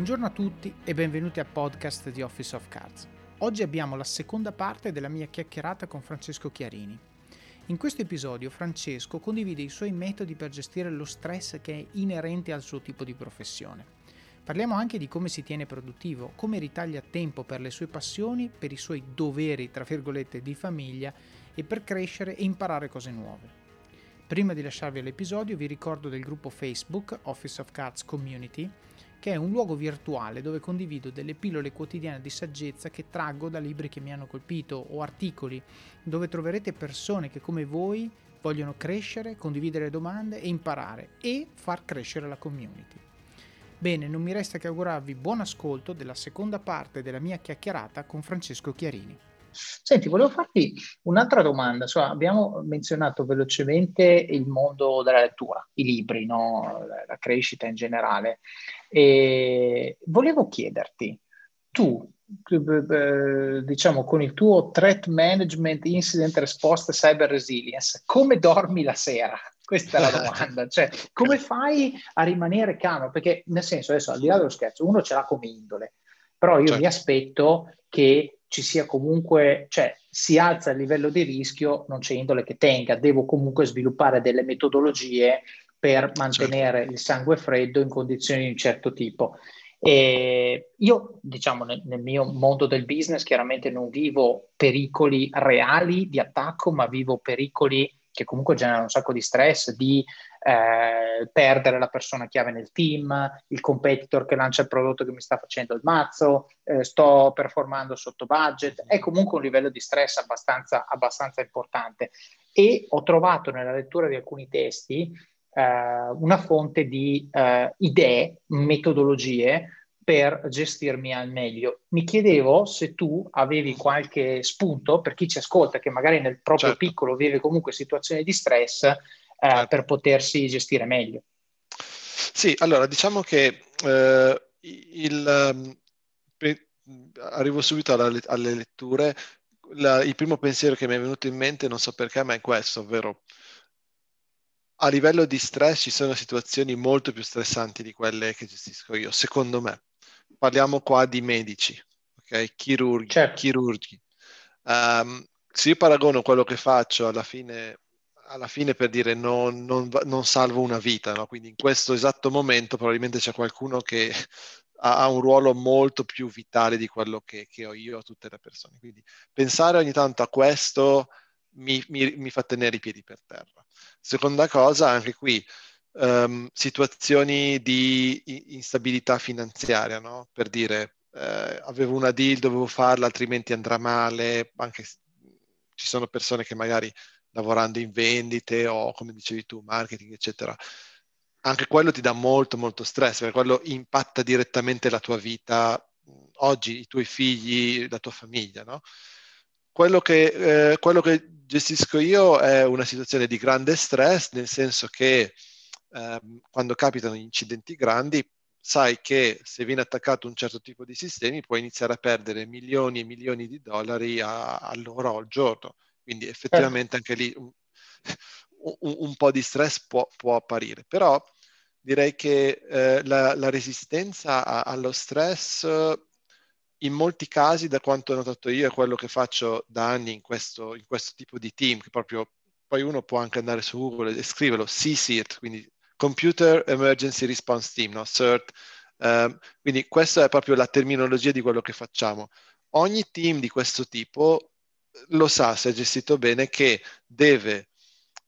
Buongiorno a tutti e benvenuti al podcast di Office of Cards. Oggi abbiamo la seconda parte della mia chiacchierata con Francesco Chiarini. In questo episodio Francesco condivide i suoi metodi per gestire lo stress che è inerente al suo tipo di professione. Parliamo anche di come si tiene produttivo, come ritaglia tempo per le sue passioni, per i suoi doveri, tra virgolette, di famiglia e per crescere e imparare cose nuove. Prima di lasciarvi l'episodio vi ricordo del gruppo Facebook Office of Cards Community che è un luogo virtuale dove condivido delle pillole quotidiane di saggezza che traggo da libri che mi hanno colpito o articoli, dove troverete persone che come voi vogliono crescere, condividere domande e imparare e far crescere la community. Bene, non mi resta che augurarvi buon ascolto della seconda parte della mia chiacchierata con Francesco Chiarini. Senti, volevo farti un'altra domanda. Cioè, abbiamo menzionato velocemente il mondo della lettura, i libri, no? la crescita in generale. E volevo chiederti, tu, diciamo, con il tuo threat management, incident response, cyber resilience, come dormi la sera? Questa è la domanda. Cioè, come fai a rimanere calmo? Perché, nel senso, adesso, al di là dello scherzo, uno ce l'ha come indole, però io certo. mi aspetto che ci sia comunque, cioè si alza il livello di rischio, non c'è indole che tenga, devo comunque sviluppare delle metodologie per mantenere certo. il sangue freddo in condizioni di un certo tipo. E io, diciamo, nel, nel, mio mondo del business chiaramente non vivo pericoli reali di attacco, ma vivo pericoli che comunque generano un sacco di stress, di eh, perdere la persona chiave nel team, il competitor che lancia il prodotto che mi sta facendo il mazzo, eh, sto performando sotto budget, è comunque un livello di stress abbastanza, abbastanza importante. E ho trovato nella lettura di alcuni testi eh, una fonte di eh, idee, metodologie per gestirmi al meglio. Mi chiedevo se tu avevi qualche spunto per chi ci ascolta, che magari nel proprio certo. piccolo vive comunque situazioni di stress, certo. per potersi gestire meglio. Sì, allora diciamo che eh, il, ehm, arrivo subito alla, alle letture. La, il primo pensiero che mi è venuto in mente, non so perché, ma è questo, ovvero a livello di stress ci sono situazioni molto più stressanti di quelle che gestisco io, secondo me parliamo qua di medici, ok? Chirurghi, certo. chirurghi. Um, se io paragono quello che faccio alla fine, alla fine per dire non, non, non salvo una vita, no? quindi in questo esatto momento probabilmente c'è qualcuno che ha, un ruolo molto più vitale di quello che, che, ho io a tutte le persone. Quindi pensare ogni tanto a questo mi, mi, mi fa tenere i piedi per terra. Seconda cosa, anche qui, um, situazioni di instabilità finanziaria, no? per dire eh, avevo una deal, dovevo farla, altrimenti andrà male, anche ci sono persone che magari lavorando in vendite o come dicevi tu, marketing, eccetera, anche quello ti dà molto molto stress, perché quello impatta direttamente la tua vita oggi, i tuoi figli, la tua famiglia, no? Quello che, eh, quello che gestisco io è una situazione di grande stress, nel senso che ehm, quando capitano incidenti grandi, sai che se viene attaccato un certo tipo di sistemi puoi iniziare a perdere milioni e milioni di dollari a, all'ora o al giorno. Quindi effettivamente anche lì un, un, un po' di stress può, può, apparire. Però direi che eh, la, la, resistenza a, allo stress in molti casi, da quanto ho notato io, è quello che faccio da anni in questo, in questo tipo di team, che proprio poi uno può anche andare su Google e scriverlo, CSIRT, quindi Computer Emergency Response Team, no? CERT. Um, quindi questa è proprio la terminologia di quello che facciamo. Ogni team di questo tipo lo sa, se è gestito bene, che deve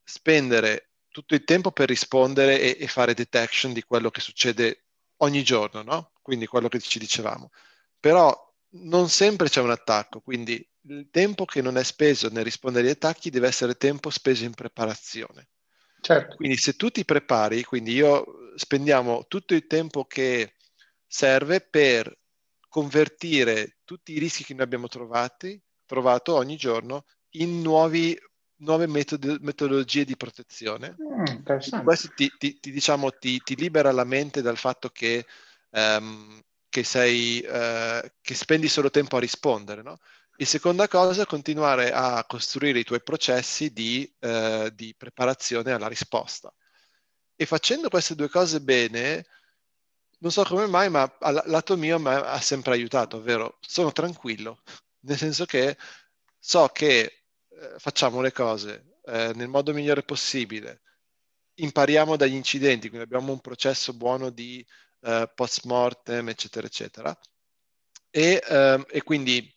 spendere tutto il tempo per rispondere e, e fare detection di quello che succede ogni giorno, no? Quindi quello che ci dicevamo. Però non sempre c'è un attacco, quindi il tempo che non è speso nel rispondere agli attacchi deve essere tempo speso in preparazione. Certo. Quindi se tu ti prepari, quindi io spendiamo tutto il tempo che serve per convertire tutti i rischi che noi abbiamo trovati, trovato ogni giorno in nuovi, nuove metod- metodologie di protezione. Mm, questo ti, ti, ti, diciamo, ti, libera la mente dal fatto che, um, che, sei, uh, che spendi solo tempo a rispondere, no? E seconda cosa, continuare a costruire i tuoi processi di, eh, di preparazione alla risposta. E facendo queste due cose bene, non so come mai, ma al lato mio mi ha sempre aiutato, ovvero sono tranquillo, nel senso che so che eh, facciamo le cose eh, nel modo migliore possibile, impariamo dagli incidenti, quindi abbiamo un processo buono di eh, post mortem, eccetera, eccetera. E, ehm, e quindi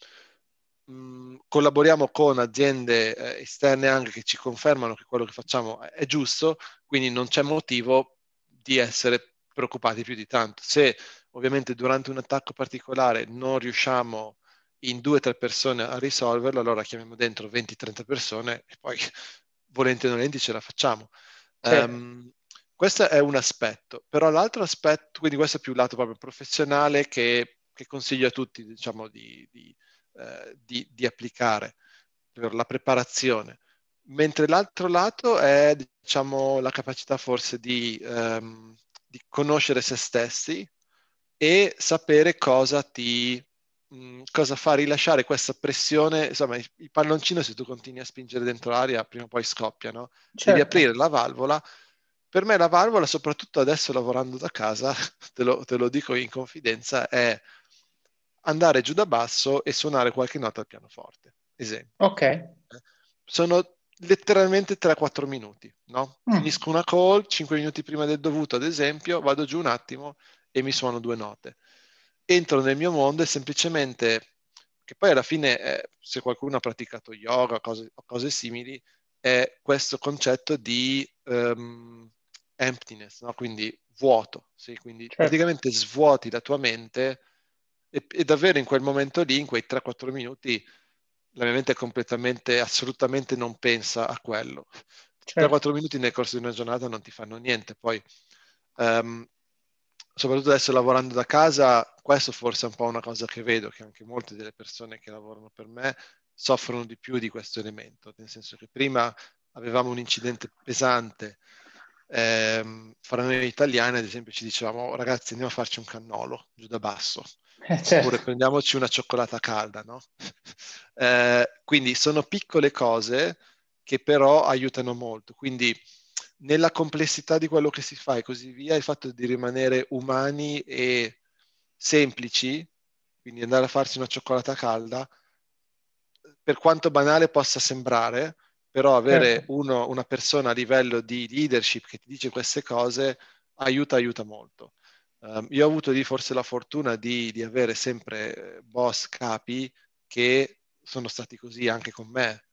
mm, collaboriamo con aziende eh, esterne anche che ci confermano che quello che facciamo è giusto, quindi non c'è motivo di essere preoccupati più di tanto. Se ovviamente durante un attacco particolare non riusciamo in due o tre persone a risolverlo, allora chiamiamo dentro 20-30 persone e poi volenti o nolenti ce la facciamo. Sì. Um, questo è un aspetto, però l'altro aspetto, quindi questo è più il lato proprio professionale che, che consiglio a tutti diciamo, di, di, eh, di, di applicare per la preparazione mentre l'altro lato è diciamo, la capacità forse di um, di conoscere se stessi e sapere cosa ti mh, cosa fa rilasciare questa pressione, insomma, il palloncino se tu continui a spingere dentro l'aria prima o poi scoppia, no? Certo. Devi aprire la valvola. Per me la valvola, soprattutto adesso lavorando da casa, te lo, te lo dico in confidenza, è andare giù da basso e suonare qualche nota al pianoforte. Esempio. Ok. Sono letteralmente 3-4 minuti, no? Mm. Finisco una call 5 minuti prima del dovuto, ad esempio, vado giù un attimo e mi suono due note. Entro nel mio mondo e semplicemente, che poi alla fine, eh, se qualcuno ha praticato yoga o cose, cose, simili, è questo concetto di um, emptiness, no? quindi vuoto, sì? quindi certo. praticamente svuoti la tua mente e, e davvero in quel momento lì, in quei 3-4 minuti, la mia mente è completamente, assolutamente non pensa a quello. Certo. 3-4 minuti nel corso di una giornata non ti fanno niente. Poi, um, soprattutto adesso lavorando da casa, questo forse è un po' una cosa che vedo, che anche molte delle persone che lavorano per me soffrono di più di questo elemento, nel senso che prima avevamo un incidente pesante, ehm, fra noi italiani ad esempio ci dicevamo oh, ragazzi andiamo a farci un cannolo giù da basso, eh, certo. oppure prendiamoci una cioccolata calda, no? eh, quindi sono piccole cose che però aiutano molto. Quindi nella complessità di quello che si fa e così via, il fatto di rimanere umani e semplici, quindi andare a farsi una cioccolata calda, per quanto banale possa sembrare, però avere certo. uno, una persona a livello di leadership che ti dice queste cose aiuta, aiuta molto. Um, io ho avuto lì forse la fortuna di, di, avere sempre boss capi che sono stati così anche con me,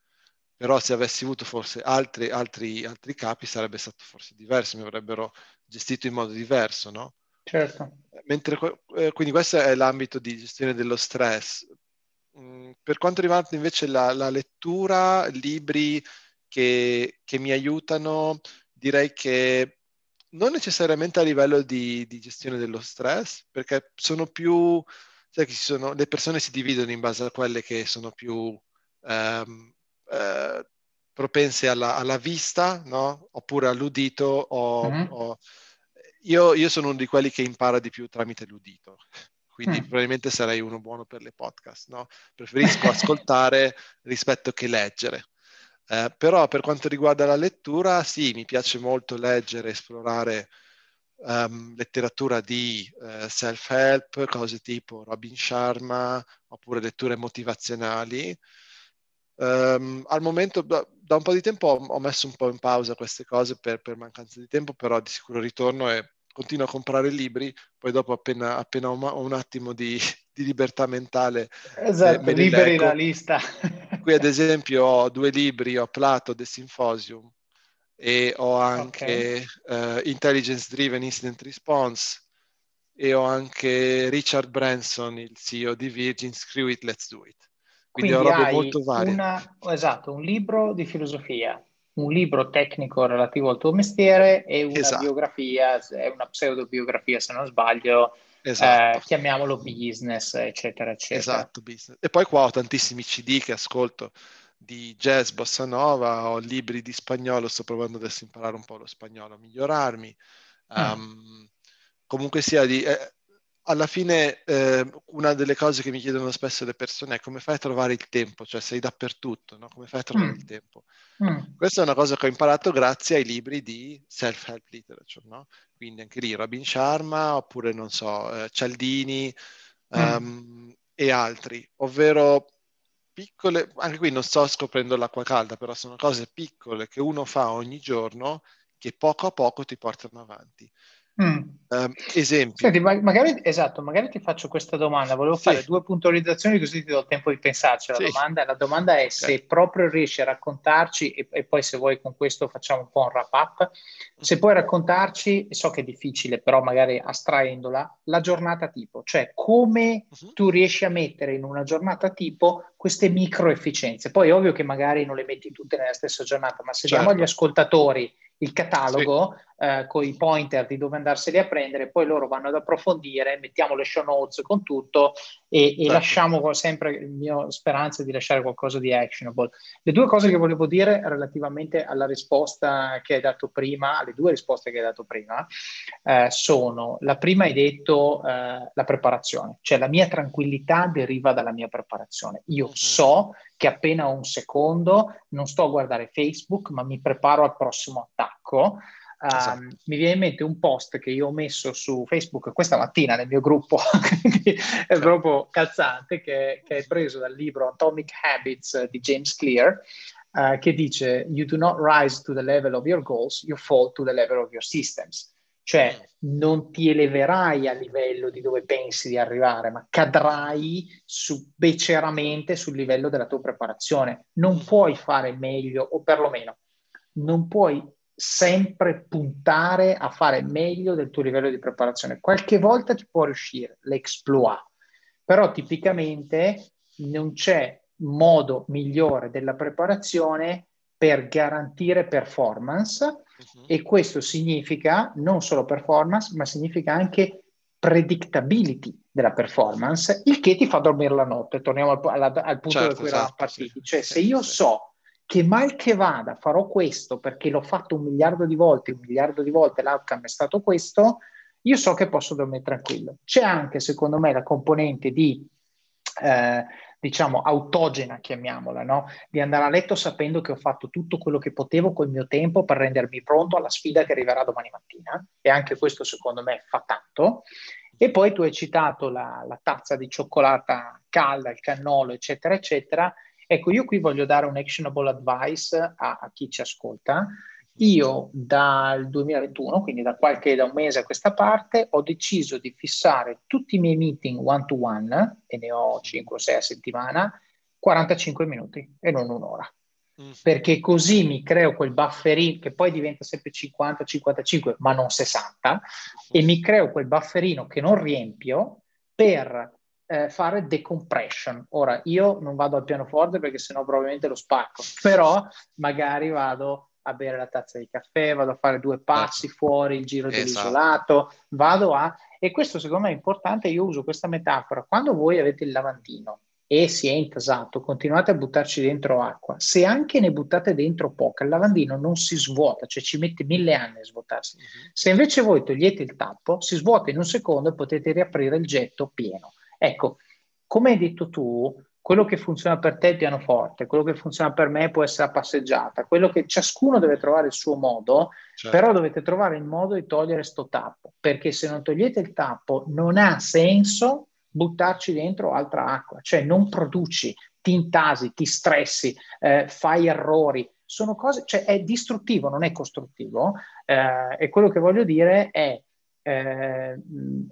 però se avessi avuto forse altri, altri, altri capi sarebbe stato forse diverso, mi avrebbero gestito in modo diverso, no? Certo. Mentre, eh, quindi questo è l'ambito di gestione dello stress. Mm, per quanto riguarda invece la, la lettura, libri che, che mi aiutano, direi che non necessariamente a livello di, di gestione dello stress, perché sono più, sai che sono, le persone si dividono in base a quelle che sono più ehm, eh, propense alla, alla, vista, no? Oppure all'udito. O, mm-hmm. o... Io, io, sono uno di quelli che impara di più tramite l'udito, quindi mm. probabilmente sarei uno buono per le podcast, no? Preferisco ascoltare rispetto che leggere. Eh, però per quanto riguarda la lettura, sì, mi piace molto leggere, esplorare um, letteratura di uh, self-help, cose tipo Robin Sharma, oppure letture motivazionali. Um, al momento, da, da, un po' di tempo, ho, ho, messo un po' in pausa queste cose per, per, mancanza di tempo, però di sicuro ritorno e continuo a comprare libri, poi dopo appena, appena ho, ho, un attimo di, di libertà mentale... Esatto, me, liberi la lista. Qui ad esempio ho due libri, ho Plato, The Symposium e ho anche okay. uh, Intelligence Driven Incident Response e ho anche Richard Branson, il CEO di Virgin, Screw It, Let's Do It. Quindi, Quindi robe molto varie. Una, esatto, un libro di filosofia, un libro tecnico relativo al tuo mestiere e una esatto. biografia, una pseudobiografia se non sbaglio, esatto. eh, chiamiamolo business, eccetera, eccetera. Esatto, business. E poi qua ho tantissimi CD che ascolto di jazz, bossa nova, ho libri di spagnolo, sto provando adesso a imparare un po' lo spagnolo, a migliorarmi. Um, comunque sia, di, eh, alla fine eh, una delle cose che mi chiedono spesso le persone è come fai a trovare il tempo, cioè sei dappertutto, no? come fai a trovare mm. il tempo? Mm. Questa è una cosa che ho imparato grazie ai libri di self-help literature, no? quindi anche lì Robin Sharma oppure non so, eh, Cialdini mm. um, e altri, ovvero piccole, anche qui non sto scoprendo l'acqua calda, però sono cose piccole che uno fa ogni giorno che poco a poco ti portano avanti. Mm. Um, esempi. Senti, magari, esatto, magari ti faccio questa domanda. Volevo sì. fare due puntualizzazioni così ti do il tempo di pensarci. La, sì. domanda, la domanda, è se okay. proprio riesci a raccontarci, e, e, poi se vuoi con questo facciamo un po' un wrap up, se puoi raccontarci, so che è difficile, però magari astraendola, la giornata tipo, cioè come uh-huh. tu riesci a mettere in una giornata tipo queste micro efficienze. Poi ovvio che magari non le metti tutte nella stessa giornata, ma se certo. diamo agli ascoltatori il catalogo sì. Eh, con i pointer di dove andarseli a prendere, poi loro vanno ad approfondire, mettiamo le show notes con tutto e, e certo. lasciamo sempre, la mia speranza di lasciare qualcosa di actionable. Le due cose che volevo dire relativamente alla risposta che hai dato prima, alle due risposte che hai dato prima, eh, sono, la prima hai detto eh, la preparazione, cioè la mia tranquillità deriva dalla mia preparazione. Io uh-huh. so che appena un secondo non sto a guardare Facebook, ma mi preparo al prossimo attacco. Esatto. Um, mi viene in mente un post che io ho messo su Facebook questa mattina nel mio gruppo, quindi è certo. proprio calzante, che, che, è preso dal libro Atomic Habits di James Clear, uh, che dice You do not rise to the level of your goals, you fall to the level of your systems. Cioè non ti eleverai a livello di dove pensi di arrivare, ma cadrai su, beceramente sul livello della tua preparazione. Non puoi fare meglio, o perlomeno non puoi sempre puntare a fare meglio del tuo livello di preparazione. Qualche volta ti può riuscire l'exploit, però tipicamente non c'è modo migliore della preparazione per garantire performance uh-huh. e questo significa non solo performance, ma significa anche predictability della performance, il che ti fa dormire la notte. Torniamo al, al, al punto certo, da cui eravamo esatto, partiti. Sì, cioè, sì, se io sì. so che mal che vada farò questo perché l'ho fatto un miliardo di volte, un miliardo di volte l'outcome è stato questo, io so che posso dormire tranquillo. C'è anche, secondo me, la componente di eh, diciamo, autogena, chiamiamola, no? di andare a letto sapendo che ho fatto tutto quello che potevo col mio tempo per rendermi pronto alla sfida che arriverà domani mattina. E anche questo, secondo me, fa tanto. E poi tu hai citato la, la tazza di cioccolata calda, il cannolo, eccetera, eccetera. Ecco, io qui voglio dare un actionable advice a, a chi ci ascolta. Io dal 2021, quindi da qualche da un mese a questa parte, ho deciso di fissare tutti i miei meeting one to one, e ne ho 5 o 6 a settimana, 45 minuti e non un'ora. Mm. Perché così mi creo quel bufferino che poi diventa sempre 50-55, ma non 60, e mi creo quel bufferino che non riempio per eh, fare decompression. Ora, io non vado al pianoforte perché sennò probabilmente lo spacco, però magari vado a bere la tazza di caffè, vado a fare due passi esatto. fuori il giro esatto. dell'isolato, vado a... E questo secondo me è importante, io uso questa metafora. Quando voi avete il lavandino e si è intasato, continuate a buttarci dentro acqua. Se anche ne buttate dentro poca, il lavandino non si svuota, cioè ci mette mille anni a svuotarsi. Uh-huh. Se invece voi togliete il tappo, si svuota in un secondo e potete riaprire il getto pieno. Ecco, come hai detto tu, quello che funziona per te è il pianoforte, quello che funziona per me può essere la passeggiata, quello che ciascuno deve trovare il suo modo, certo. però dovete trovare il modo di togliere sto tappo, perché se non togliete il tappo non ha senso buttarci dentro altra acqua, cioè non produci, ti intasi, ti stressi, eh, fai errori, sono cose, cioè è distruttivo, non è costruttivo, eh, e quello che voglio dire è eh,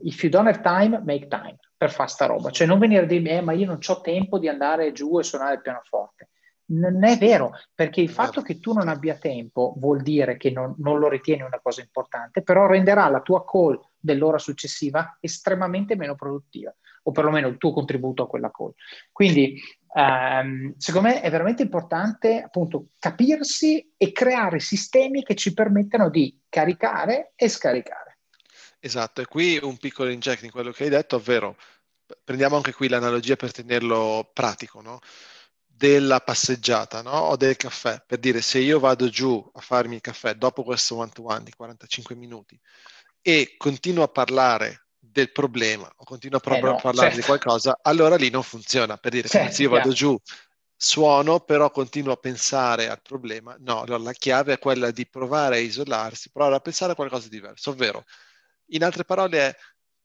if you don't have time, make time per fare sta roba. Cioè non venire a dirmi, eh, ma io non ho tempo di andare giù e suonare il pianoforte. Non è vero, perché il fatto che tu non abbia tempo vuol dire che non, non lo ritieni una cosa importante, però renderà la tua call dell'ora successiva estremamente meno produttiva, o perlomeno il tuo contributo a quella call. Quindi, ehm, secondo me è veramente importante appunto capirsi e creare sistemi che ci permettano di caricare e scaricare. Esatto, e qui un piccolo inject in quello che hai detto, ovvero prendiamo anche qui l'analogia per tenerlo pratico, no? della passeggiata no? o del caffè, per dire se io vado giù a farmi il caffè dopo questo one-to-one di 45 minuti e continuo a parlare del problema o continuo a eh no, parlare certo. di qualcosa, allora lì non funziona. Per dire certo, se io vado giù, suono, però continuo a pensare al problema, no, allora la chiave è quella di provare a isolarsi, provare a pensare a qualcosa di diverso, ovvero, in altre parole, è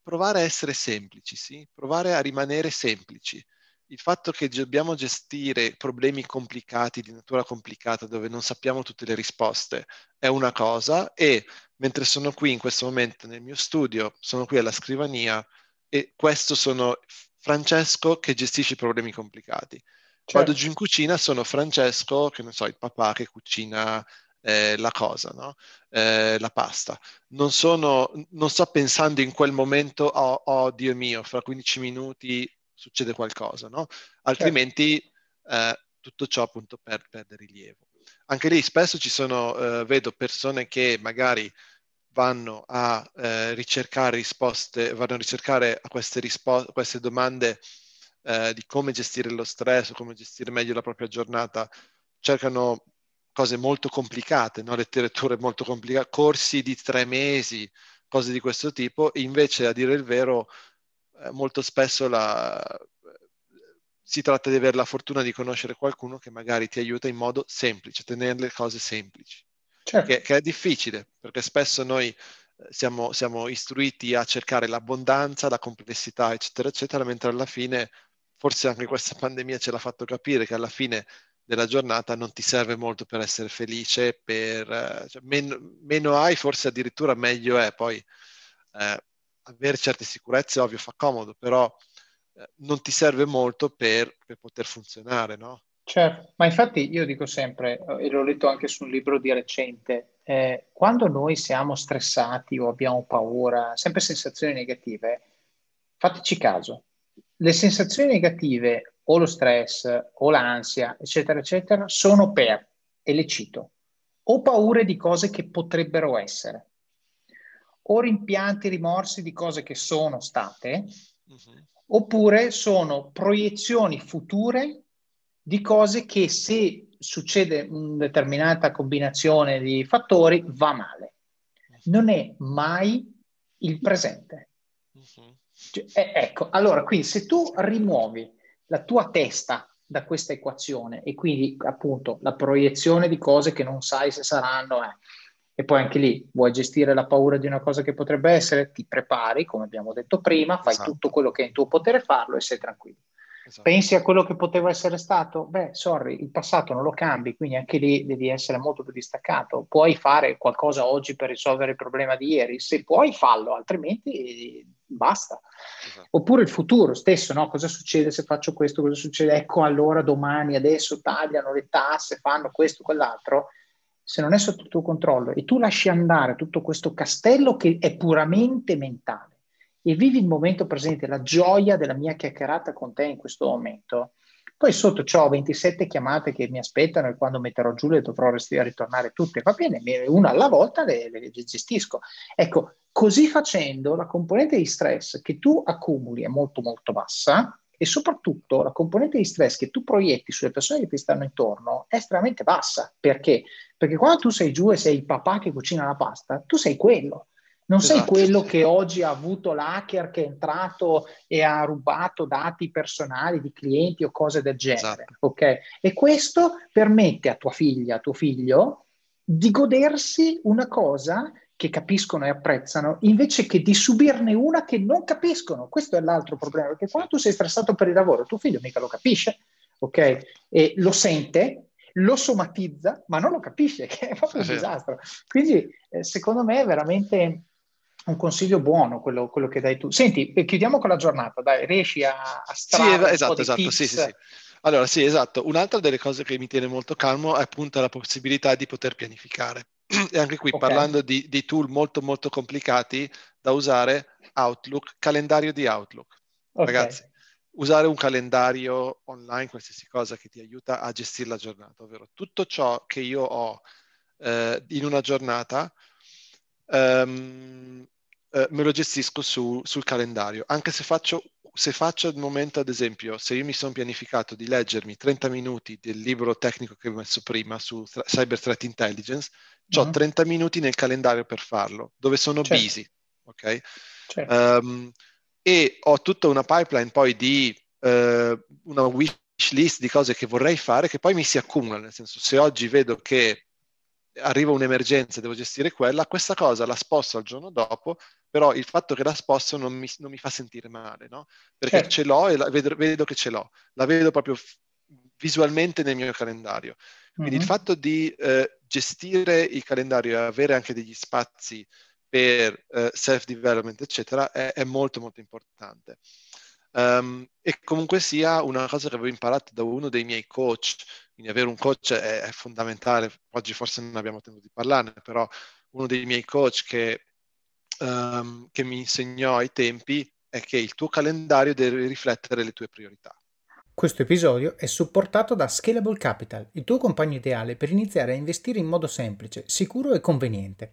provare a essere semplici, sì? provare a rimanere semplici il fatto che dobbiamo gestire problemi complicati, di natura complicata, dove non sappiamo tutte le risposte, è una cosa e mentre sono qui in questo momento nel mio studio, sono qui alla scrivania e questo sono Francesco che gestisce i problemi complicati. Certo. Vado giù in cucina, sono Francesco, che non so, il papà che cucina eh, la cosa, no? eh, la pasta. Non, sono, non sto pensando in quel momento, oh, oh Dio mio, fra 15 minuti succede qualcosa, no? Altrimenti eh, tutto ciò appunto per, perde rilievo. Anche lì spesso ci sono, eh, vedo persone che magari vanno a eh, ricercare risposte, vanno a ricercare a queste, rispo- queste domande eh, di come gestire lo stress come gestire meglio la propria giornata, cercano cose molto complicate, no? letterature molto complicate, corsi di tre mesi, cose di questo tipo, invece a dire il vero eh, molto spesso la, si tratta di avere la fortuna di conoscere qualcuno che magari ti aiuta in modo semplice, tenere le cose semplici, certo. che, che, è difficile perché spesso noi eh, siamo, siamo, istruiti a cercare l'abbondanza, la complessità, eccetera, eccetera, mentre alla fine, forse anche questa pandemia ce l'ha fatto capire che alla fine della giornata non ti serve molto per essere felice, per, eh, cioè, meno, meno, hai, forse addirittura meglio è. Poi eh, avere certe sicurezze, ovvio, fa comodo, però eh, non ti serve molto per, per, poter funzionare, no? Certo, ma infatti io dico sempre, e l'ho letto anche su un libro di recente, eh, quando noi siamo stressati o abbiamo paura, sempre sensazioni negative, fateci caso, le sensazioni negative o lo stress o l'ansia, eccetera, eccetera, sono per, e le cito, o paure di cose che potrebbero essere o rimpianti, rimorsi di cose che sono state, uh-huh. oppure sono proiezioni future di cose che se succede una determinata combinazione di fattori va male. Non è mai il presente. Uh-huh. Cioè, eh, ecco, allora qui se tu rimuovi la tua testa da questa equazione e quindi appunto la proiezione di cose che non sai se saranno, eh, e poi anche lì vuoi gestire la paura di una cosa che potrebbe essere, ti prepari, come abbiamo detto prima, fai esatto. tutto quello che è in tuo potere farlo e sei tranquillo. Esatto. Pensi a quello che poteva essere stato? Beh, sorry, il passato non lo cambi, quindi anche lì devi essere molto più distaccato. Puoi fare qualcosa oggi per risolvere il problema di ieri, se puoi fallo, altrimenti basta. Esatto. Oppure il futuro stesso, no? Cosa succede se faccio questo? Cosa succede? Ecco allora domani, adesso tagliano le tasse, fanno questo, quell'altro se non è sotto il tuo controllo e tu lasci andare tutto questo castello che è puramente mentale e vivi il momento presente, la gioia della mia chiacchierata con te in questo momento, poi sotto ho 27 chiamate che mi aspettano e quando metterò giù le dovrò ritornare tutte. Va bene, una alla volta le, le, gestisco. Ecco, così facendo la componente di stress che tu accumuli è molto molto bassa e soprattutto la componente di stress che tu proietti sulle persone che ti stanno intorno è estremamente bassa. Perché? Perché quando tu sei giù e sei il papà che cucina la pasta, tu sei quello. Non esatto. sei quello che oggi ha avuto l'hacker che è entrato e ha rubato dati personali di clienti o cose del genere. Esatto. Okay? E questo permette a tua figlia, a tuo figlio, di godersi una cosa che capiscono e apprezzano, invece che di subirne una che non capiscono. Questo è l'altro problema, perché quando tu sei stressato per il lavoro, tuo figlio mica lo capisce, ok? E lo sente, lo somatizza, ma non lo capisce, che è proprio un disastro. Quindi, eh, secondo me, è veramente un consiglio buono quello, quello, che dai tu. Senti, eh, chiudiamo con la giornata, dai, riesci a, a strada Sì, esatto, esatto, sì, sì, sì. Allora, sì, esatto. Un'altra delle cose che mi tiene molto calmo è appunto la possibilità di poter pianificare. E anche qui, okay. parlando di, di, tool molto, molto complicati da usare, Outlook, calendario di Outlook. Okay. Ragazzi, usare un calendario online, qualsiasi cosa che ti aiuta a gestire la giornata, ovvero tutto ciò che io ho eh, in una giornata, um, eh, me lo gestisco su, sul calendario, anche se faccio se faccio al momento, ad esempio, se io mi sono pianificato di leggermi 30 minuti del libro tecnico che ho messo prima su Cyber Threat Intelligence, ho uh-huh. 30 minuti nel calendario per farlo, dove sono certo. busy, ok? Certo. Um, e ho tutta una pipeline poi di uh, una wish list di cose che vorrei fare che poi mi si accumulano, nel senso se oggi vedo che arriva un'emergenza e devo gestire quella, questa cosa la sposto al giorno dopo, però il fatto che la sposto non mi, non mi fa sentire male, no? Perché certo. ce l'ho e la, vedo, vedo, che ce l'ho, la vedo proprio visualmente nel mio calendario. Quindi mm-hmm. il fatto di eh, gestire il calendario e avere anche degli spazi per eh, self-development, eccetera, è, è, molto molto importante. Um, e comunque sia una cosa che avevo imparato da uno dei miei coach, quindi avere un coach è, è fondamentale, oggi forse non abbiamo tempo di parlarne, però uno dei miei coach che, um, che mi insegnò ai tempi è che il tuo calendario deve riflettere le tue priorità. Questo episodio è supportato da Scalable Capital, il tuo compagno ideale per iniziare a investire in modo semplice, sicuro e conveniente.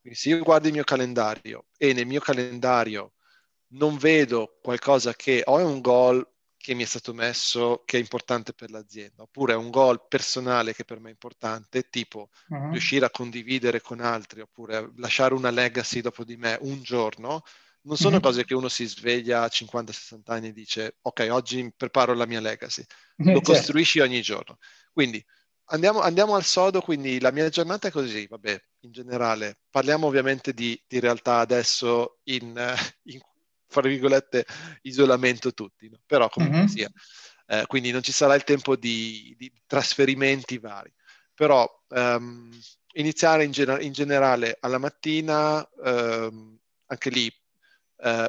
Quindi se io guardo il mio calendario e nel mio calendario non vedo qualcosa che o è un goal che mi è stato messo che è importante per l'azienda, oppure è un goal personale che per me è importante, tipo uh-huh. riuscire a condividere con altri, oppure lasciare una legacy dopo di me un giorno, non sono uh-huh. cose che uno si sveglia a 50-60 anni e dice ok, oggi preparo la mia legacy, lo certo. costruisci ogni giorno. Quindi andiamo, andiamo, al sodo, quindi la mia giornata è così, vabbè, in generale. Parliamo ovviamente di, di realtà adesso in, in, fra virgolette, isolamento tutti, no? però comunque mm-hmm. sia. Eh, quindi non ci sarà il tempo di, di trasferimenti vari. Però um, iniziare in, gener- in, generale alla mattina, um, anche lì, uh,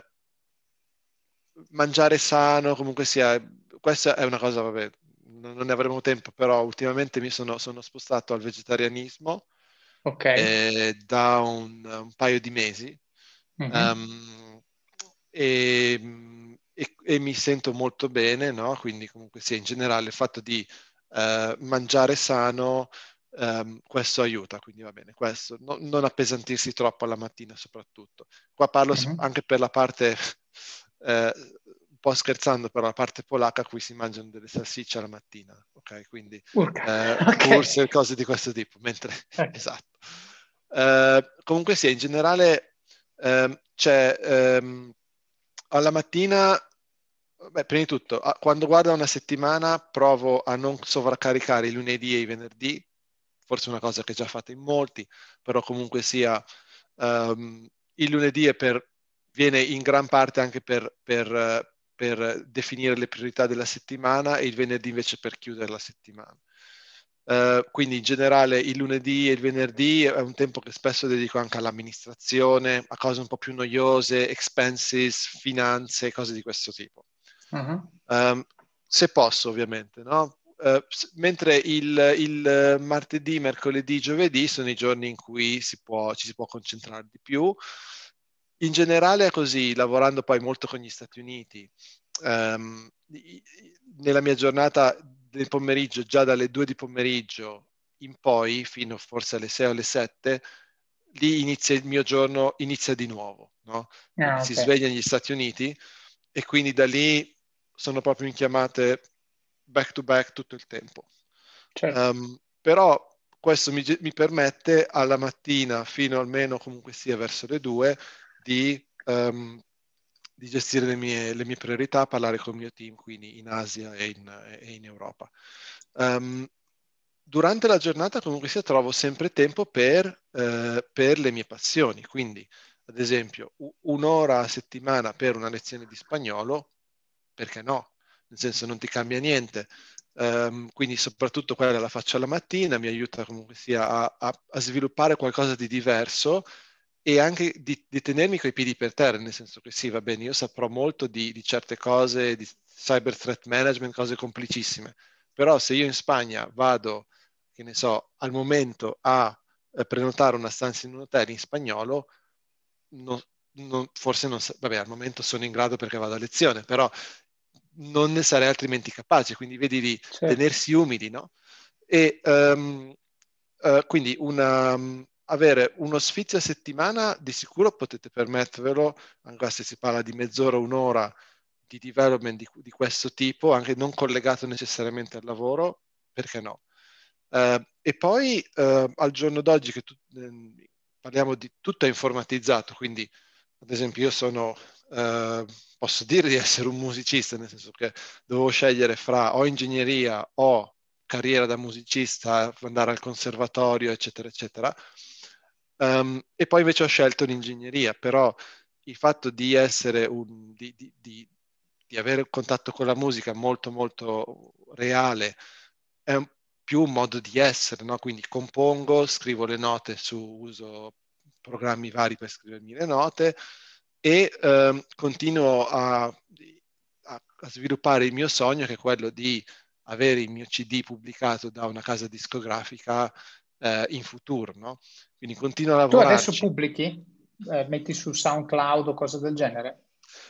mangiare sano, comunque sia, questa è una cosa, vabbè, non ne avremo tempo, però ultimamente mi sono, sono spostato al vegetarianismo okay. eh, da un, un, paio di mesi mm-hmm. um, e, e, e, mi sento molto bene, no? quindi comunque sì, in generale il fatto di uh, mangiare sano, um, questo aiuta, quindi va bene, questo, no, non appesantirsi troppo alla mattina soprattutto. Qua parlo mm-hmm. anche per la parte... Uh, po' scherzando, però la parte polacca a cui si mangiano delle salsicce alla mattina, ok? Quindi eh, okay. cose di questo tipo, mentre... Okay. esatto. Eh, comunque sì, in generale eh, c'è ehm, alla mattina, beh, prima di tutto, quando guardo una settimana provo a non sovraccaricare i lunedì e i venerdì, forse una cosa che già fate in molti, però comunque sia um, il lunedì è per, viene in gran parte anche per, per, per definire le priorità della settimana e il venerdì invece per chiudere la settimana. Uh, quindi in generale il lunedì e il venerdì è un tempo che spesso dedico anche all'amministrazione, a cose un po' più noiose, expenses, finanze, cose di questo tipo. Uh-huh. Um, se posso ovviamente, no? Uh, mentre il, il, martedì, mercoledì, giovedì sono i giorni in cui si può, ci si può concentrare di più in generale è così, lavorando poi molto con gli Stati Uniti, um, nella mia giornata del pomeriggio, già dalle 2 di pomeriggio in poi, fino forse alle 6 o alle 7, lì inizia il mio giorno, inizia di nuovo, no? ah, okay. si sveglia negli Stati Uniti e quindi da lì sono proprio in chiamate back to back tutto il tempo. Certo. Um, però questo mi, mi, permette alla mattina fino almeno comunque sia verso le 2 di, um, di gestire le mie, le mie, priorità, parlare con il mio team quindi in Asia e in, e in Europa. Um, durante la giornata comunque sia trovo sempre tempo per, eh, per, le mie passioni, quindi ad esempio un'ora a settimana per una lezione di spagnolo, perché no? Nel senso non ti cambia niente. Um, quindi soprattutto quella la faccio alla mattina, mi aiuta comunque sia a, a, a sviluppare qualcosa di diverso e anche di, di, tenermi coi piedi per terra, nel senso che sì, va bene, io saprò molto di, di, certe cose, di cyber threat management, cose complicissime, però se io in Spagna vado, che ne so, al momento a eh, prenotare una stanza in un hotel in spagnolo, non, non, forse non, vabbè, al momento sono in grado perché vado a lezione, però non ne sarei altrimenti capace, quindi vedi di certo. tenersi umili, no? E um, uh, quindi una, avere uno sfizio a settimana di sicuro potete permettervelo, anche se si parla di mezz'ora, un'ora di development di, di questo tipo, anche non collegato necessariamente al lavoro, perché no? Uh, e poi uh, al giorno d'oggi che tu, eh, parliamo di tutto è informatizzato, quindi ad esempio io sono, uh, posso dire di essere un musicista, nel senso che dovevo scegliere fra o ingegneria o carriera da musicista, andare al conservatorio, eccetera, eccetera. Um, e poi invece ho scelto l'ingegneria, però il fatto di essere un, di, di, di, di avere un contatto con la musica molto molto reale è un, più un modo di essere, no? Quindi compongo, scrivo le note su, uso programmi vari per scrivermi le note e um, continuo a, a, a sviluppare il mio sogno che è quello di avere il mio CD pubblicato da una casa discografica eh, in futuro, no? Quindi continuo a lavorare. Tu adesso pubblichi? Eh, metti su SoundCloud o cose del genere?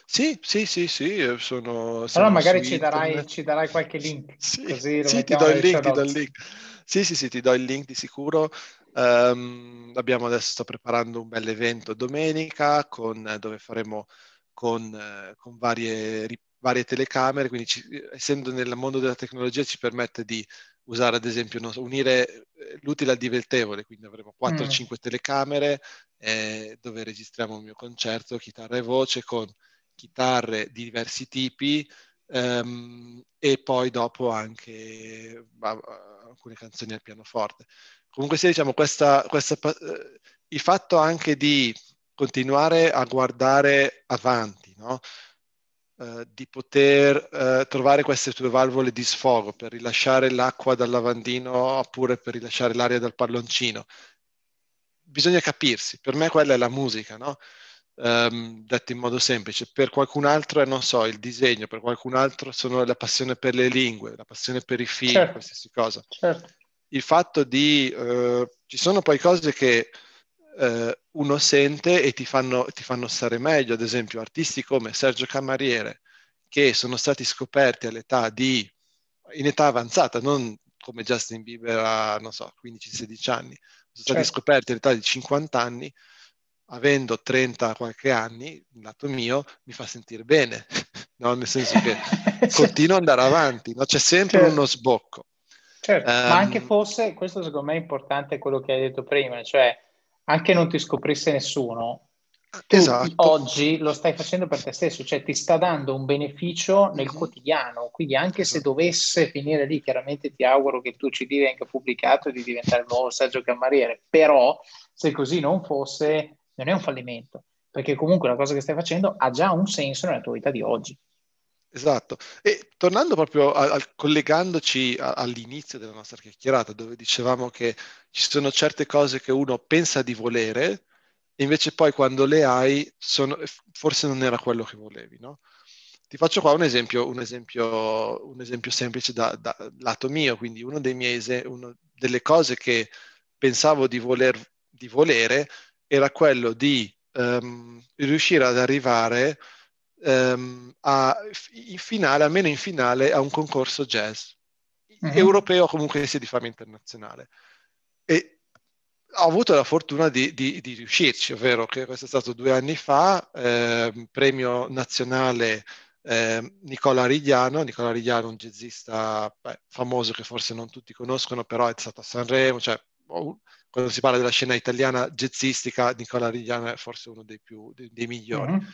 Sì, sì, sì, sì, eh, sono... Allora magari ci darai, ci darai, qualche link, sì, così sì ti do il link, ti do il link. Sì, sì, sì, ti do il link di sicuro. Um, abbiamo adesso, sto preparando un bel evento domenica con, dove faremo con, con varie, varie telecamere, quindi ci, essendo nel mondo della tecnologia ci permette di usare ad esempio, so, unire eh, l'utile al divertevole, quindi avremo 4-5 mm. telecamere eh, dove registriamo il mio concerto, chitarra e voce con chitarre di diversi tipi ehm, e poi dopo anche bah, alcune canzoni al pianoforte. Comunque sia, diciamo, questa, questa, eh, il fatto anche di continuare a guardare avanti, no? Eh, di poter uh, trovare queste tue valvole di sfogo per rilasciare l'acqua dal lavandino oppure per rilasciare l'aria dal palloncino. Bisogna capirsi, per me quella è la musica, no? Um, detto in modo semplice, per qualcun altro è, non so, il disegno, per qualcun altro sono la passione per le lingue, la passione per i film, certo. qualsiasi cosa. Certo. Il fatto di... Uh, ci sono poi cose che eh, uno sente e ti fanno, ti fanno stare meglio, ad esempio artisti come Sergio Camariere, che sono stati scoperti all'età di, in età avanzata, non come Justin Bieber a, non so, 15-16 anni, sono stati certo. scoperti all'età di 50 anni, avendo 30 qualche anni, il lato mio, mi fa sentire bene, no? nel senso che continuo ad andare avanti, no? c'è sempre certo. uno sbocco. Certo, um, ma anche ehm, fosse, questo secondo me è importante quello che hai detto prima, cioè anche non ti scoprisse nessuno, tu esatto. oggi lo stai facendo per te stesso, cioè ti sta dando un beneficio nel mm-hmm. quotidiano, quindi anche esatto. se dovesse finire lì, chiaramente ti auguro che il tuo CD venga pubblicato di diventare il nuovo Sergio Camariere, però se così non fosse, non è un fallimento, perché comunque la cosa che stai facendo ha già un senso nella tua vita di oggi. Esatto, e tornando proprio a, a, collegandoci a, all'inizio della nostra chiacchierata, dove dicevamo che ci sono certe cose che uno pensa di volere, e invece poi quando le hai, sono, forse non era quello che volevi, no? Ti faccio qua un esempio, un esempio, un esempio semplice da, da, lato mio, quindi uno dei miei, una delle cose che pensavo di, voler, di volere era quello di um, riuscire ad arrivare um, a, in finale, almeno in finale, a un concorso jazz uh-huh. europeo comunque sia di fama internazionale. E ho avuto la fortuna di, di, di, riuscirci, ovvero che questo è stato due anni fa, eh, premio nazionale eh, Nicola Rigliano. Nicola Rigliano, un jazzista beh, famoso che forse non tutti conoscono, però è stato a Sanremo, cioè oh, quando si parla della scena italiana jazzistica, Nicola Rigliano è forse uno dei, più, dei, dei migliori. Uh-huh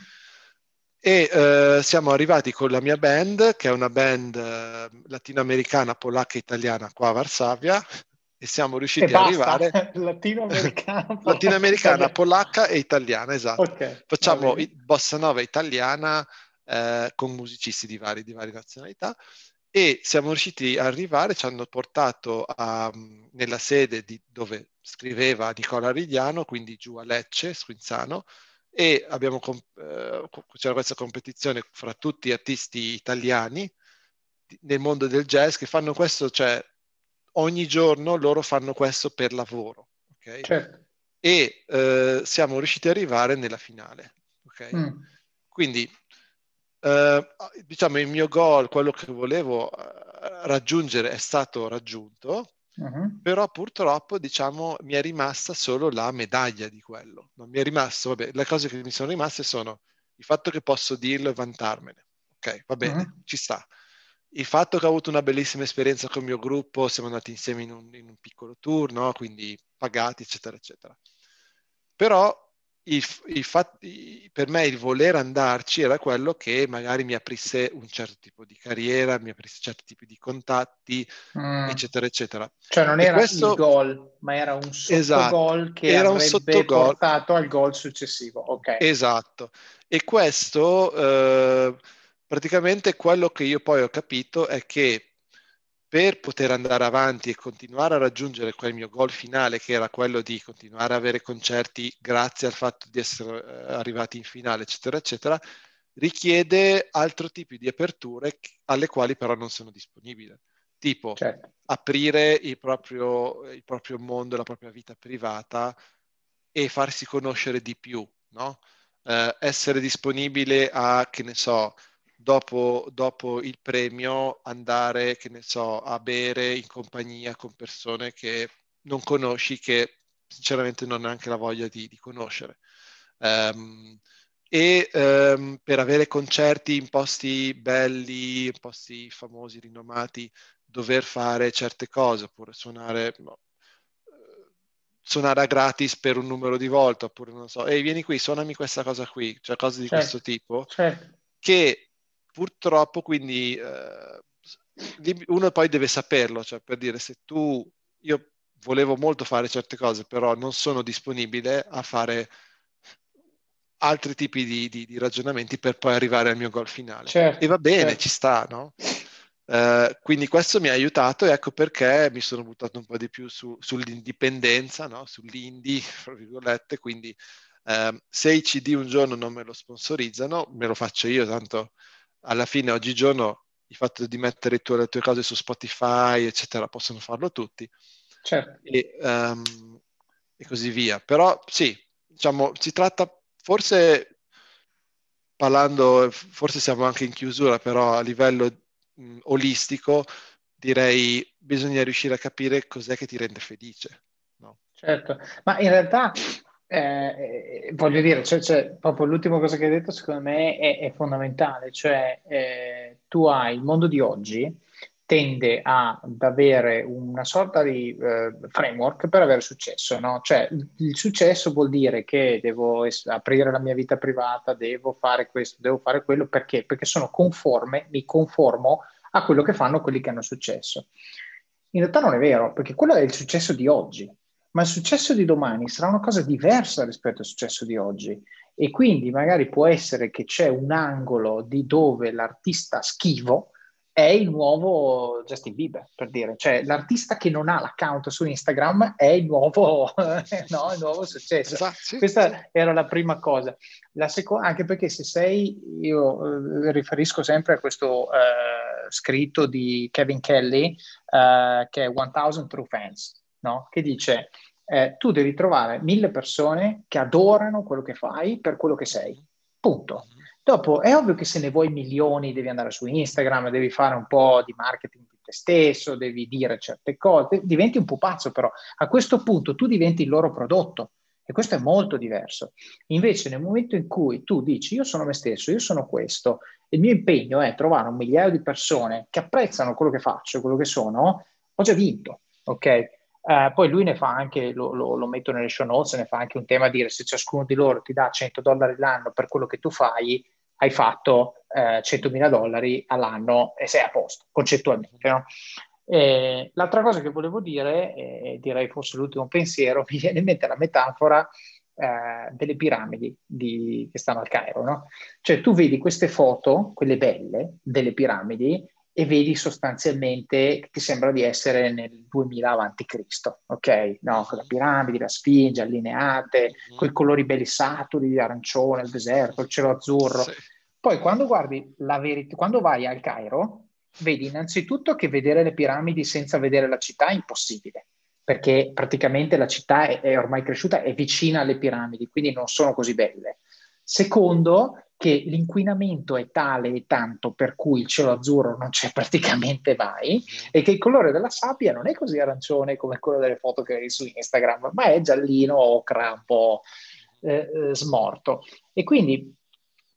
E eh, siamo arrivati con la mia band, che è una band eh, latinoamericana, polacca e italiana qua a Varsavia, e siamo riusciti ad arrivare... Latinoamericana, Latinoamericana, polacca. e italiana, esatto. Okay, Facciamo bossa nova italiana eh, con musicisti di, vari, di varie nazionalità e siamo riusciti ad arrivare, ci hanno portato a, nella sede di, dove scriveva Nicola Ridiano, quindi giù a Lecce, Squinzano, e abbiamo, eh, c'era questa competizione fra tutti gli artisti italiani nel mondo del jazz che fanno questo, cioè ogni giorno loro fanno questo per lavoro. Okay? Certo. E eh, siamo riusciti ad arrivare nella finale. Okay? Mm. Quindi, eh, diciamo, il mio goal, quello che volevo eh, raggiungere è stato raggiunto, Uh-huh. Però purtroppo, diciamo, mi è rimasta solo la medaglia di quello. Non mi è rimasto, vabbè, le cose che mi sono rimaste sono il fatto che posso dirlo e vantarmene. Ok, va bene, uh-huh. ci sta. Il fatto che ho avuto una bellissima esperienza con il mio gruppo, siamo andati insieme in un, in un piccolo tour, no? quindi pagati, eccetera, eccetera. Però il, il fat, per me il voler andarci era quello che magari mi aprisse un certo tipo di carriera, mi aprisse certi tipi di contatti, mm. eccetera, eccetera. Cioè non era questo... il gol, ma era un sottogol esatto. che era un sottogol. portato al gol successivo. Okay. Esatto. E questo, eh, praticamente quello che io poi ho capito è che per poter andare avanti e continuare a raggiungere quel mio goal finale, che era quello di continuare ad avere concerti grazie al fatto di essere eh, arrivati in finale, eccetera, eccetera, richiede altro tipo di aperture alle quali però non sono disponibile. Tipo certo. aprire il proprio, il proprio mondo, la propria vita privata e farsi conoscere di più, no? Eh, essere disponibile a, che ne so, dopo, dopo, il premio andare, che ne so, a bere in compagnia con persone che non conosci, che sinceramente non hai neanche la voglia di, di conoscere. Um, e um, per avere concerti in posti belli, in posti famosi, rinomati, dover fare certe cose, oppure suonare, no, suonare a gratis per un numero di volte, oppure non so, ehi vieni qui, suonami questa cosa qui, cioè cose di certo, questo tipo, certo. che purtroppo quindi eh, uno poi deve saperlo, cioè per dire se tu, io volevo molto fare certe cose, però non sono disponibile a fare altri tipi di, di, di ragionamenti per poi arrivare al mio goal finale. Certo, e va bene, certo. ci sta, no? Uh, quindi questo mi ha aiutato e ecco perché mi sono buttato un po' di più su, sull'indipendenza, no? sull'indie, fra virgolette, quindi uh, se i CD un giorno non me lo sponsorizzano, me lo faccio io, tanto alla fine oggigiorno il fatto di mettere tu, le tue cose su Spotify, eccetera, possono farlo tutti. Certo. E, um, e così via. Però sì, diciamo, si tratta forse parlando, forse siamo anche in chiusura, però a livello mh, olistico direi bisogna riuscire a capire cos'è che ti rende felice. No? Certo, ma in realtà eh, voglio dire, cioè, cioè, proprio l'ultima cosa che hai detto secondo me è, è fondamentale, cioè eh, tu hai il mondo di oggi tende ad avere una sorta di eh, framework per avere successo, no? Cioè il, il successo vuol dire che devo es- aprire la mia vita privata, devo fare questo, devo fare quello, perché? Perché sono conforme, mi conformo a quello che fanno quelli che hanno successo. In realtà non è vero, perché quello è il successo di oggi ma il successo di domani sarà una cosa diversa rispetto al successo di oggi e quindi magari può essere che c'è un angolo di dove l'artista schivo è il nuovo Justin Bieber, per dire, cioè l'artista che non ha l'account su Instagram è il nuovo, no, il nuovo successo. Esatto, Questa era la prima cosa. La seconda, anche perché se sei, io eh, riferisco sempre a questo eh, scritto di Kevin Kelly eh, che è 1000 True Fans, no? che dice eh, tu devi trovare mille persone che adorano quello che fai per quello che sei. Punto. Dopo è ovvio che se ne vuoi milioni devi andare su Instagram, devi fare un po' di marketing di te stesso, devi dire certe cose, diventi un pupazzo però. A questo punto tu diventi il loro prodotto e questo è molto diverso. Invece nel momento in cui tu dici io sono me stesso, io sono questo, il mio impegno è trovare un migliaio di persone che apprezzano quello che faccio, quello che sono, ho già vinto, ok? Uh, poi lui ne fa anche, lo, lo, lo, metto nelle show notes, ne fa anche un tema a dire se ciascuno di loro ti dà 100 dollari l'anno per quello che tu fai, hai fatto eh, 100.000 dollari all'anno e sei a posto, concettualmente. No? Eh, l'altra cosa che volevo dire, e direi forse l'ultimo pensiero, mi viene in mente la metafora eh, delle piramidi di, che stanno al Cairo. No? Cioè tu vedi queste foto, quelle belle, delle piramidi, e vedi sostanzialmente che ti sembra di essere nel 2000 avanti Cristo, ok? No, con la piramide, la sfinge allineate, mm-hmm. con i colori belli saturi di arancione, il deserto, il cielo azzurro. Sì. Poi quando guardi la verità, quando vai al Cairo, vedi innanzitutto che vedere le piramidi senza vedere la città è impossibile, perché praticamente la città è, è ormai cresciuta, è vicina alle piramidi, quindi non sono così belle. Secondo, che l'inquinamento è tale e tanto per cui il cielo azzurro non c'è praticamente mai e che il colore della sabbia non è così arancione come quello delle foto che vedi su Instagram, ma è giallino, ocra, un po' eh, eh, smorto. E quindi,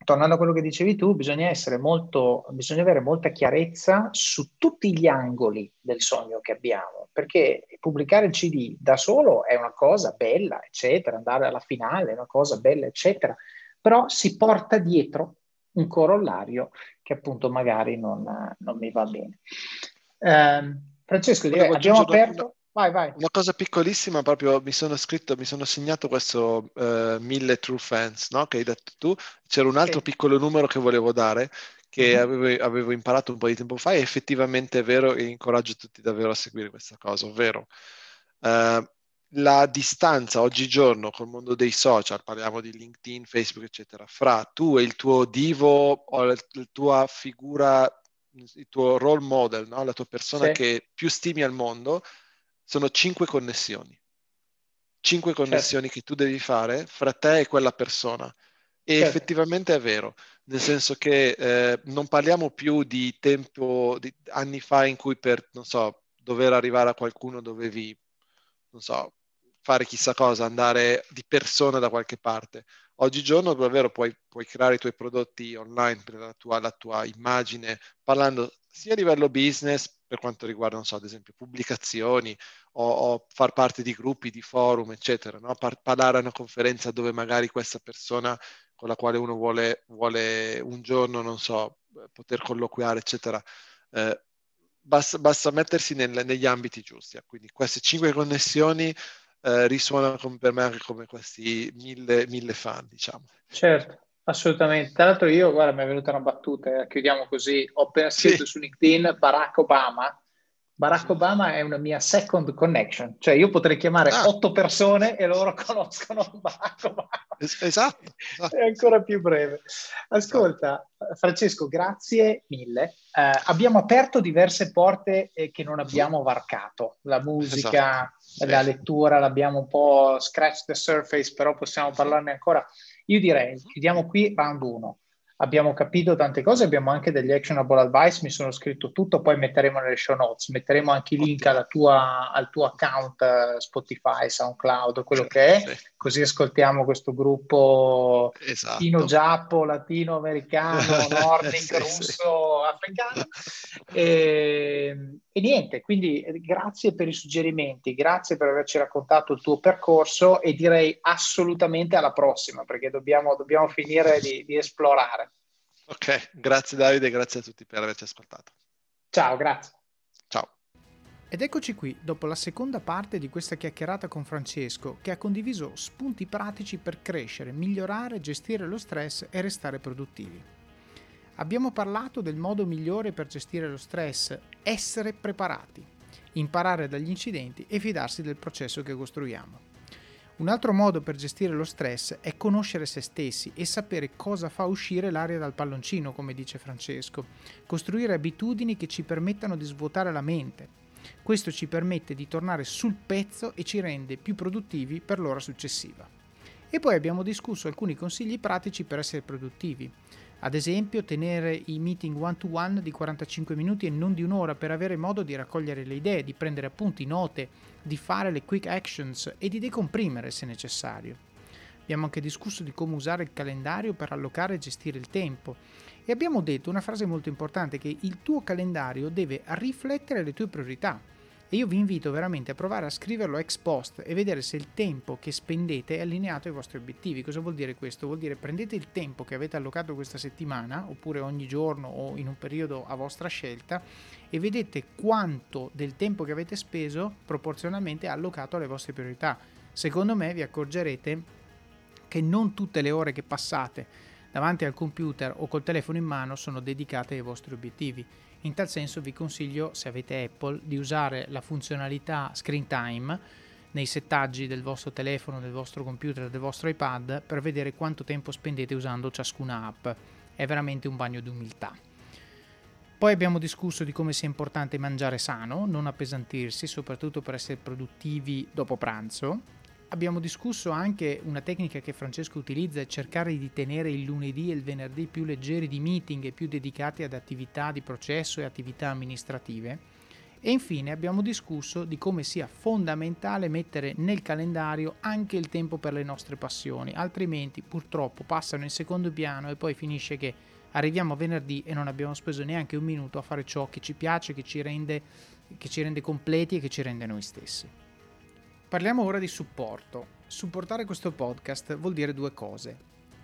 tornando a quello che dicevi tu, bisogna essere molto, bisogna avere molta chiarezza su tutti gli angoli del sogno che abbiamo, perché pubblicare il CD da solo è una cosa bella, eccetera, andare alla finale è una cosa bella, eccetera però si porta dietro un corollario che appunto magari non, non mi va bene. Eh, Francesco, direi, abbiamo aperto... Vai, vai. Una cosa piccolissima, proprio mi sono scritto, mi sono segnato questo uh, mille true fans, no? Che hai detto tu. C'era un altro okay. piccolo numero che volevo dare, che mm-hmm. avevo, avevo, imparato un po' di tempo fa, e effettivamente è vero e incoraggio tutti davvero a seguire questa cosa, ovvero uh, la distanza oggigiorno col mondo dei social, parliamo di LinkedIn, Facebook, eccetera, fra tu e il tuo divo o la, la tua figura, il tuo role model, no? la tua persona sì. che più stimi al mondo, sono cinque connessioni. Cinque certo. connessioni certo. che tu devi fare fra te e quella persona. E certo. effettivamente è vero, nel senso che eh, non parliamo più di tempo, di anni fa in cui per, non so, dover arrivare a qualcuno dovevi, non so, fare chissà cosa, andare di persona da qualche parte. Oggigiorno davvero puoi, puoi creare i tuoi prodotti online per la tua, la tua, immagine, parlando sia a livello business per quanto riguarda, non so, ad esempio pubblicazioni o, o far parte di gruppi, di forum, eccetera, no? Par- parlare a una conferenza dove magari questa persona con la quale uno vuole, vuole un giorno, non so, poter colloquiare, eccetera. Eh, basta, basta, mettersi nel, negli ambiti giusti. Quindi queste cinque connessioni eh, risuona per me anche come questi mille, mille fan, diciamo. Certo, assolutamente. Tra l'altro io, guarda, mi è venuta una battuta, eh, chiudiamo così, ho appena scritto sì. su LinkedIn Barack Obama, Barack Obama è una mia second connection, cioè io potrei chiamare ah. otto persone e loro conoscono Barack Obama. Es- esatto, esatto. È ancora più breve. Ascolta, Francesco, grazie mille. Eh, abbiamo aperto diverse porte eh, che non abbiamo varcato. La musica, esatto. la lettura, l'abbiamo un po' scratch the surface, però possiamo parlarne ancora. Io direi, chiudiamo qui round 1 abbiamo capito tante cose, abbiamo anche degli actionable advice, mi sono scritto tutto, poi metteremo nelle show notes, metteremo anche i link tua, al tuo account uh, Spotify, SoundCloud, quello sì, che è, sì. così ascoltiamo questo gruppo esatto. latino-giappo, latino-americano, nordic, sì, russo, africano. E, e niente, quindi grazie per i suggerimenti, grazie per averci raccontato il tuo percorso e direi assolutamente alla prossima perché dobbiamo, dobbiamo finire di, di esplorare. Ok, grazie Davide, grazie a tutti per averci ascoltato. Ciao, grazie. Ciao. Ed eccoci qui, dopo la seconda parte di questa chiacchierata con Francesco, che ha condiviso spunti pratici per crescere, migliorare, gestire lo stress e restare produttivi. Abbiamo parlato del modo migliore per gestire lo stress, essere preparati, imparare dagli incidenti e fidarsi del processo che costruiamo. Un altro modo per gestire lo stress è conoscere se stessi e sapere cosa fa uscire l'aria dal palloncino, come dice Francesco. Costruire abitudini che ci permettano di svuotare la mente. Questo ci permette di tornare sul pezzo e ci rende più produttivi per l'ora successiva. E poi abbiamo discusso alcuni consigli pratici per essere produttivi. Ad esempio, tenere i meeting one-to-one di 45 minuti e non di un'ora per avere modo di raccogliere le idee, di prendere appunti, note, di fare le quick actions e di decomprimere se necessario. Abbiamo anche discusso di come usare il calendario per allocare e gestire il tempo e abbiamo detto una frase molto importante che il tuo calendario deve riflettere le tue priorità. E io vi invito veramente a provare a scriverlo ex post e vedere se il tempo che spendete è allineato ai vostri obiettivi. Cosa vuol dire questo? Vuol dire prendete il tempo che avete allocato questa settimana, oppure ogni giorno o in un periodo a vostra scelta, e vedete quanto del tempo che avete speso proporzionalmente è allocato alle vostre priorità. Secondo me vi accorgerete che non tutte le ore che passate davanti al computer o col telefono in mano sono dedicate ai vostri obiettivi in tal senso vi consiglio, se avete Apple, di usare la funzionalità Screen Time nei settaggi del vostro telefono, del vostro computer, del vostro iPad per vedere quanto tempo spendete usando ciascuna app. È veramente un bagno di umiltà. Poi abbiamo discusso di come sia importante mangiare sano, non appesantirsi, soprattutto per essere produttivi dopo pranzo abbiamo discusso anche una tecnica che Francesco utilizza è cercare di tenere il lunedì e il venerdì più leggeri di meeting e più dedicati ad attività di processo e attività amministrative. E infine abbiamo discusso di come sia fondamentale mettere nel calendario anche il tempo per le nostre passioni, altrimenti purtroppo passano in secondo piano e poi finisce che arriviamo a venerdì e non abbiamo speso neanche un minuto a fare ciò che ci piace, che ci rende, che ci rende completi e che ci rende noi stessi. Parliamo ora di supporto. Supportare questo podcast vuol dire due cose.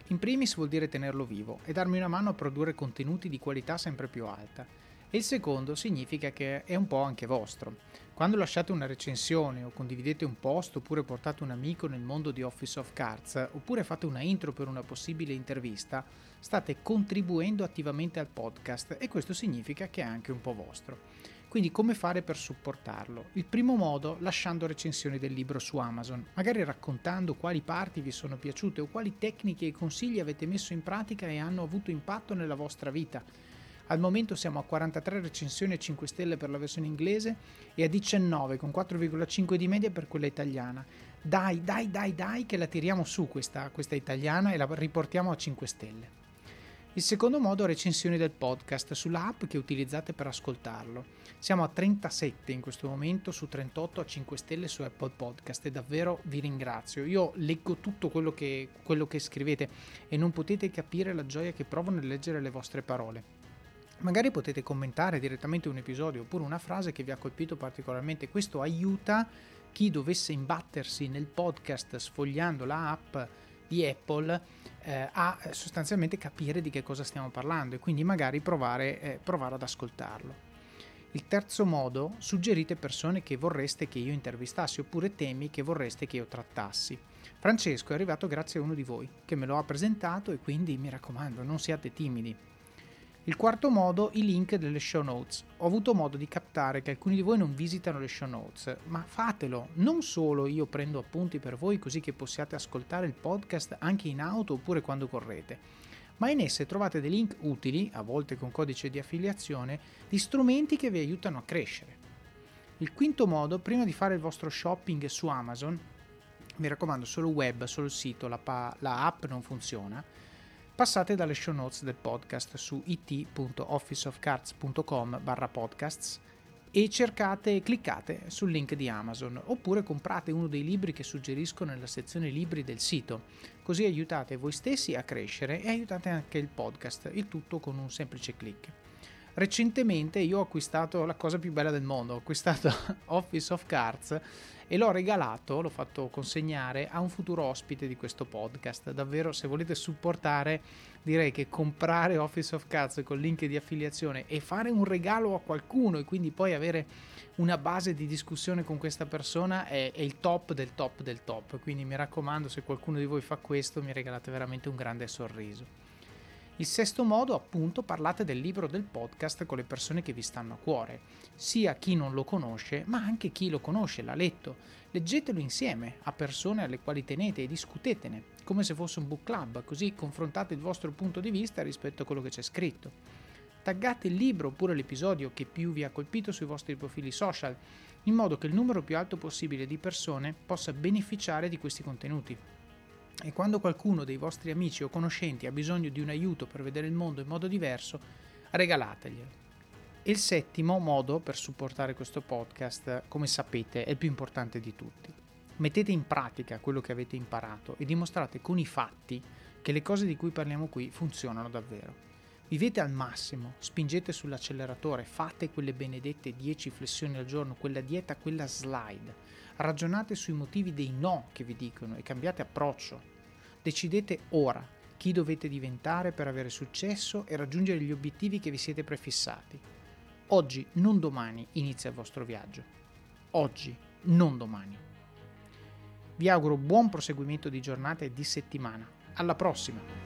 In primis vuol dire tenerlo vivo e darmi una mano a produrre contenuti di qualità sempre più alta. E il secondo significa che è un po' anche vostro. Quando lasciate una recensione o condividete un post oppure portate un amico nel mondo di Office of Cards oppure fate una intro per una possibile intervista, state contribuendo attivamente al podcast e questo significa che è anche un po' vostro. Quindi come fare per supportarlo? Il primo modo lasciando recensioni del libro su Amazon, magari raccontando quali parti vi sono piaciute o quali tecniche e consigli avete messo in pratica e hanno avuto impatto nella vostra vita. Al momento siamo a 43 recensioni e 5 stelle per la versione inglese e a 19 con 4,5 di media per quella italiana. Dai, dai, dai, dai che la tiriamo su questa, questa italiana e la riportiamo a 5 stelle. Il secondo modo è recensioni del podcast sulla app che utilizzate per ascoltarlo. Siamo a 37 in questo momento su 38 a 5 stelle su Apple Podcast e davvero vi ringrazio. Io leggo tutto quello che, quello che scrivete e non potete capire la gioia che provo nel leggere le vostre parole. Magari potete commentare direttamente un episodio oppure una frase che vi ha colpito particolarmente. Questo aiuta chi dovesse imbattersi nel podcast sfogliando la app di Apple eh, a sostanzialmente capire di che cosa stiamo parlando e quindi magari provare, eh, provare ad ascoltarlo. Il terzo modo, suggerite persone che vorreste che io intervistassi oppure temi che vorreste che io trattassi. Francesco è arrivato grazie a uno di voi che me lo ha presentato e quindi mi raccomando non siate timidi. Il quarto modo, i link delle show notes. Ho avuto modo di captare che alcuni di voi non visitano le show notes, ma fatelo. Non solo io prendo appunti per voi così che possiate ascoltare il podcast anche in auto oppure quando correte, ma in esse trovate dei link utili, a volte con codice di affiliazione, di strumenti che vi aiutano a crescere. Il quinto modo, prima di fare il vostro shopping su Amazon, mi raccomando solo web, solo il sito, la, pa- la app non funziona, passate dalle show notes del podcast su it.officeofcards.com barra podcasts e cercate, cliccate sul link di Amazon oppure comprate uno dei libri che suggerisco nella sezione libri del sito, così aiutate voi stessi a crescere e aiutate anche il podcast, il tutto con un semplice clic. Recentemente io ho acquistato la cosa più bella del mondo, ho acquistato Office of Cards e l'ho regalato, l'ho fatto consegnare a un futuro ospite di questo podcast. Davvero, se volete supportare, direi che comprare Office of Cards con link di affiliazione e fare un regalo a qualcuno e quindi poi avere una base di discussione con questa persona è, è il top del top del top. Quindi mi raccomando, se qualcuno di voi fa questo, mi regalate veramente un grande sorriso. Il sesto modo, appunto, parlate del libro del podcast con le persone che vi stanno a cuore, sia chi non lo conosce, ma anche chi lo conosce, l'ha letto. Leggetelo insieme a persone alle quali tenete e discutetene, come se fosse un book club, così confrontate il vostro punto di vista rispetto a quello che c'è scritto. Taggate il libro oppure l'episodio che più vi ha colpito sui vostri profili social, in modo che il numero più alto possibile di persone possa beneficiare di questi contenuti. E quando qualcuno dei vostri amici o conoscenti ha bisogno di un aiuto per vedere il mondo in modo diverso, regalateglielo. E il settimo modo per supportare questo podcast, come sapete, è il più importante di tutti. Mettete in pratica quello che avete imparato e dimostrate con i fatti che le cose di cui parliamo qui funzionano davvero. Vivete al massimo, spingete sull'acceleratore, fate quelle benedette 10 flessioni al giorno, quella dieta, quella slide. Ragionate sui motivi dei no che vi dicono e cambiate approccio. Decidete ora chi dovete diventare per avere successo e raggiungere gli obiettivi che vi siete prefissati. Oggi, non domani, inizia il vostro viaggio. Oggi, non domani. Vi auguro buon proseguimento di giornata e di settimana. Alla prossima!